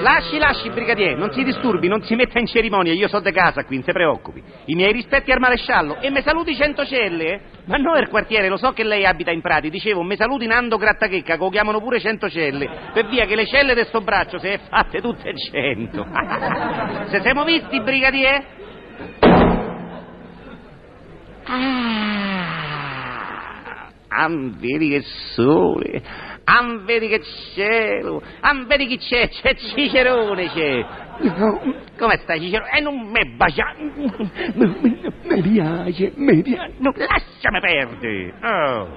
Lasci, lasci, brigadier, non si disturbi, non si metta in cerimonia, io so di casa qui, non si preoccupi. I miei rispetti al maresciallo e me saluti Centocelle, eh? Ma no, il quartiere, lo so che lei abita in Prati, dicevo, me saluti Nando Grattachecca, che lo chiamano pure Centocelle, per via che le celle di sto braccio se è fatte tutte cento. se siamo visti, brigadier? Ah, ah, vedi che sole, ah, vedi che cielo, ah, vedi chi c'è, c'è Cicerone, c'è. Come stai Cicerone? E non me bacia... Mi piace, mi piace. No, lasciami perdere. Oh.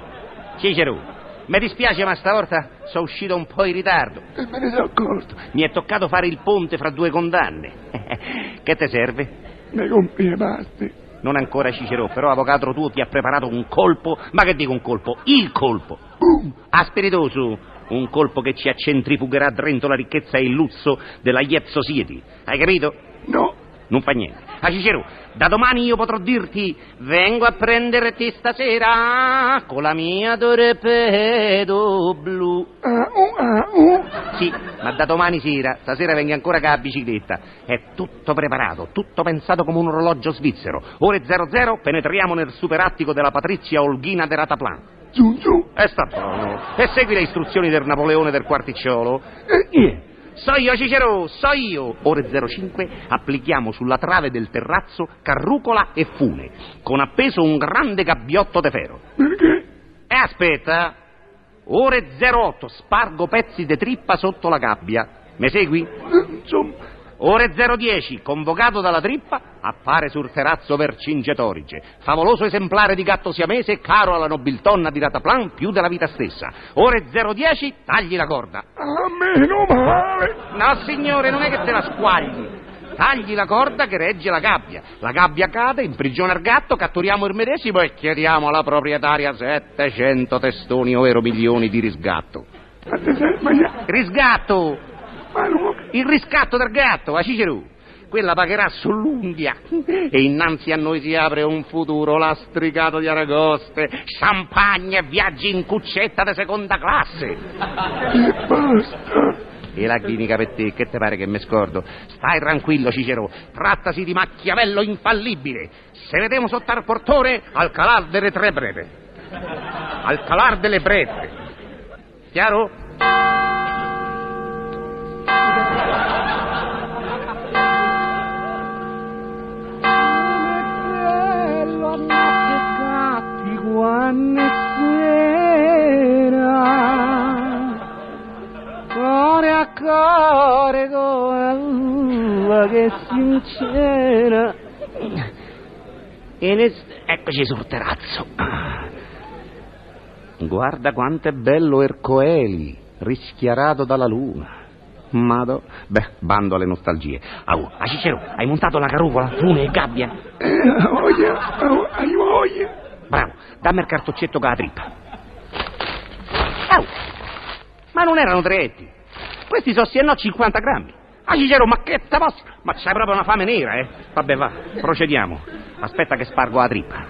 Cicerone, mi dispiace ma stavolta sono uscito un po' in ritardo. E me ne sono accorto. Mi è toccato fare il ponte fra due condanne. che te serve? Mi le paste. Non ancora Cicerone, però avvocato tuo ti ha preparato un colpo, ma che dico un colpo? Il colpo. Boom. Spiritoso, un colpo che ci accentrifugherà dentro la ricchezza e il lusso della Yet Society. Hai capito? No, Non fa niente. Ah, Cicero, da domani io potrò dirti vengo a prenderti stasera con la mia torpedo blu. ah, uh, ah, uh. Sì, ma da domani sera, stasera venga ancora con la bicicletta. È tutto preparato, tutto pensato come un orologio svizzero. Ore 00 penetriamo nel superattico della Patrizia Olghina de Rataplan. Su, su. E sta buono. E segui le istruzioni del Napoleone del quarticciolo. E chi è? So io Cicero, so io. Ore 05 applichiamo sulla trave del terrazzo carrucola e fune, con appeso un grande gabbiotto de ferro. Perché? E aspetta. Ore 08 spargo pezzi de trippa sotto la gabbia. Me segui? Eh, Insomma, Ore 010, convocato dalla trippa, appare sul terrazzo Vercingetorige, favoloso esemplare di gatto siamese, caro alla nobiltonna di Rataplan più della vita stessa. Ore 010, tagli la corda. a meno male. No, signore, non è che te la squagli. Tagli la corda che regge la gabbia. La gabbia cade, imprigiona il gatto, catturiamo il medesimo e chiediamo alla proprietaria 700 testoni, ovvero milioni di risgatto. Risgatto! Il riscatto del gatto, a Cicero. Quella pagherà sull'unghia. E innanzi a noi si apre un futuro lastricato di aragoste, champagne e viaggi in cuccetta di seconda classe. e basta. E la clinica per te, che te pare che mi scordo? Stai tranquillo, Cicero. Trattasi di Machiavello infallibile. Se vediamo sotto al portone, al calar delle tre breve. Al calar delle breve. Chiaro? Cuore a cuore con la che sincera ne... Eccoci sul terrazzo. Guarda quanto è bello Ercoeli, rischiarato dalla luna. Mado. Beh, bando alle nostalgie. Au, a Cicero, hai montato la carucola, fune e gabbia? Eh, voglia, a- hai voglia. Bravo, dammi il cartoccetto con la trippa. Au! Ma non erano tre etti. Questi sono sì e no 50 grammi. Ah, Cicero, ma che te posso... Ma c'hai proprio una fame nera, eh? Vabbè, va, procediamo. Aspetta che spargo la trippa.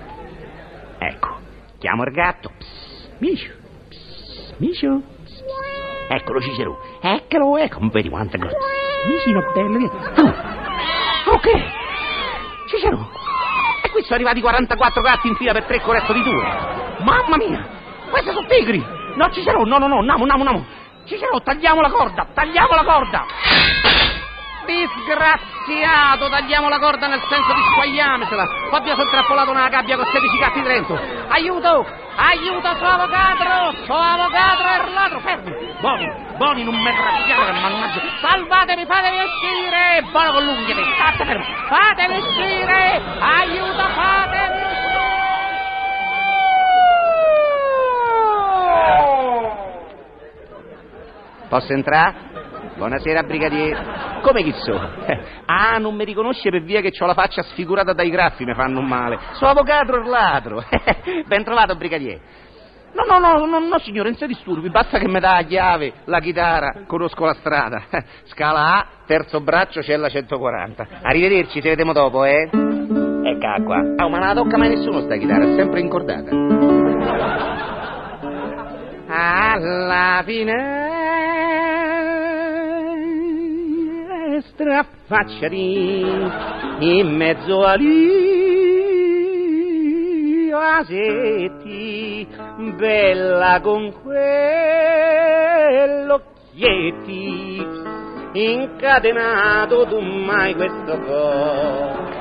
Ecco, chiamo il gatto. Psst, Micio. Psst, Micio. Eccolo, Cicero. Eccolo, ecco. Vedi quante cose. Micino, bello. Oh, ok. Cicero. E qui sono arrivati 44 gatti in fila per tre corretto di due. Mamma mia! Questi sono tigri! No, Cicero, no, no, no, namo, namo, namo. Cicero, tagliamo la corda, tagliamo la corda! Disgraziato, tagliamo la corda nel senso di squagliamesela. Oddio, sono trappolato nella gabbia con 16 gatti dentro. Aiuto! Aiuto, suo avvocato! Suo avvocato è il ladro! Fermi! Boni, Boni, non mi graffiate, mannaggia! Salvatemi, fatemi uscire! Buono con l'unghia, te! State fermo! Fatemi uscire! Aiuto, fatemi uscire! Posso entrare? Buonasera, brigadiere. Come chi sono? Ah, non mi riconosce per via che ho la faccia sfigurata dai graffi, mi fanno male. Sono avvocato il ladro. Ben trovato, brigadiere. No, no, no, no, no, signore, non si disturbi, basta che mi dà la chiave, la chitarra, conosco la strada. Scala A, terzo braccio, cella 140. Arrivederci, ci vediamo dopo, eh? Ecco qua. Oh, ma non la tocca mai nessuno sta chitarra, è sempre incordata. Alla finestra affacciati in mezzo agli oasetti, bella con quell'occhietti, incatenato tu mai questo cuore.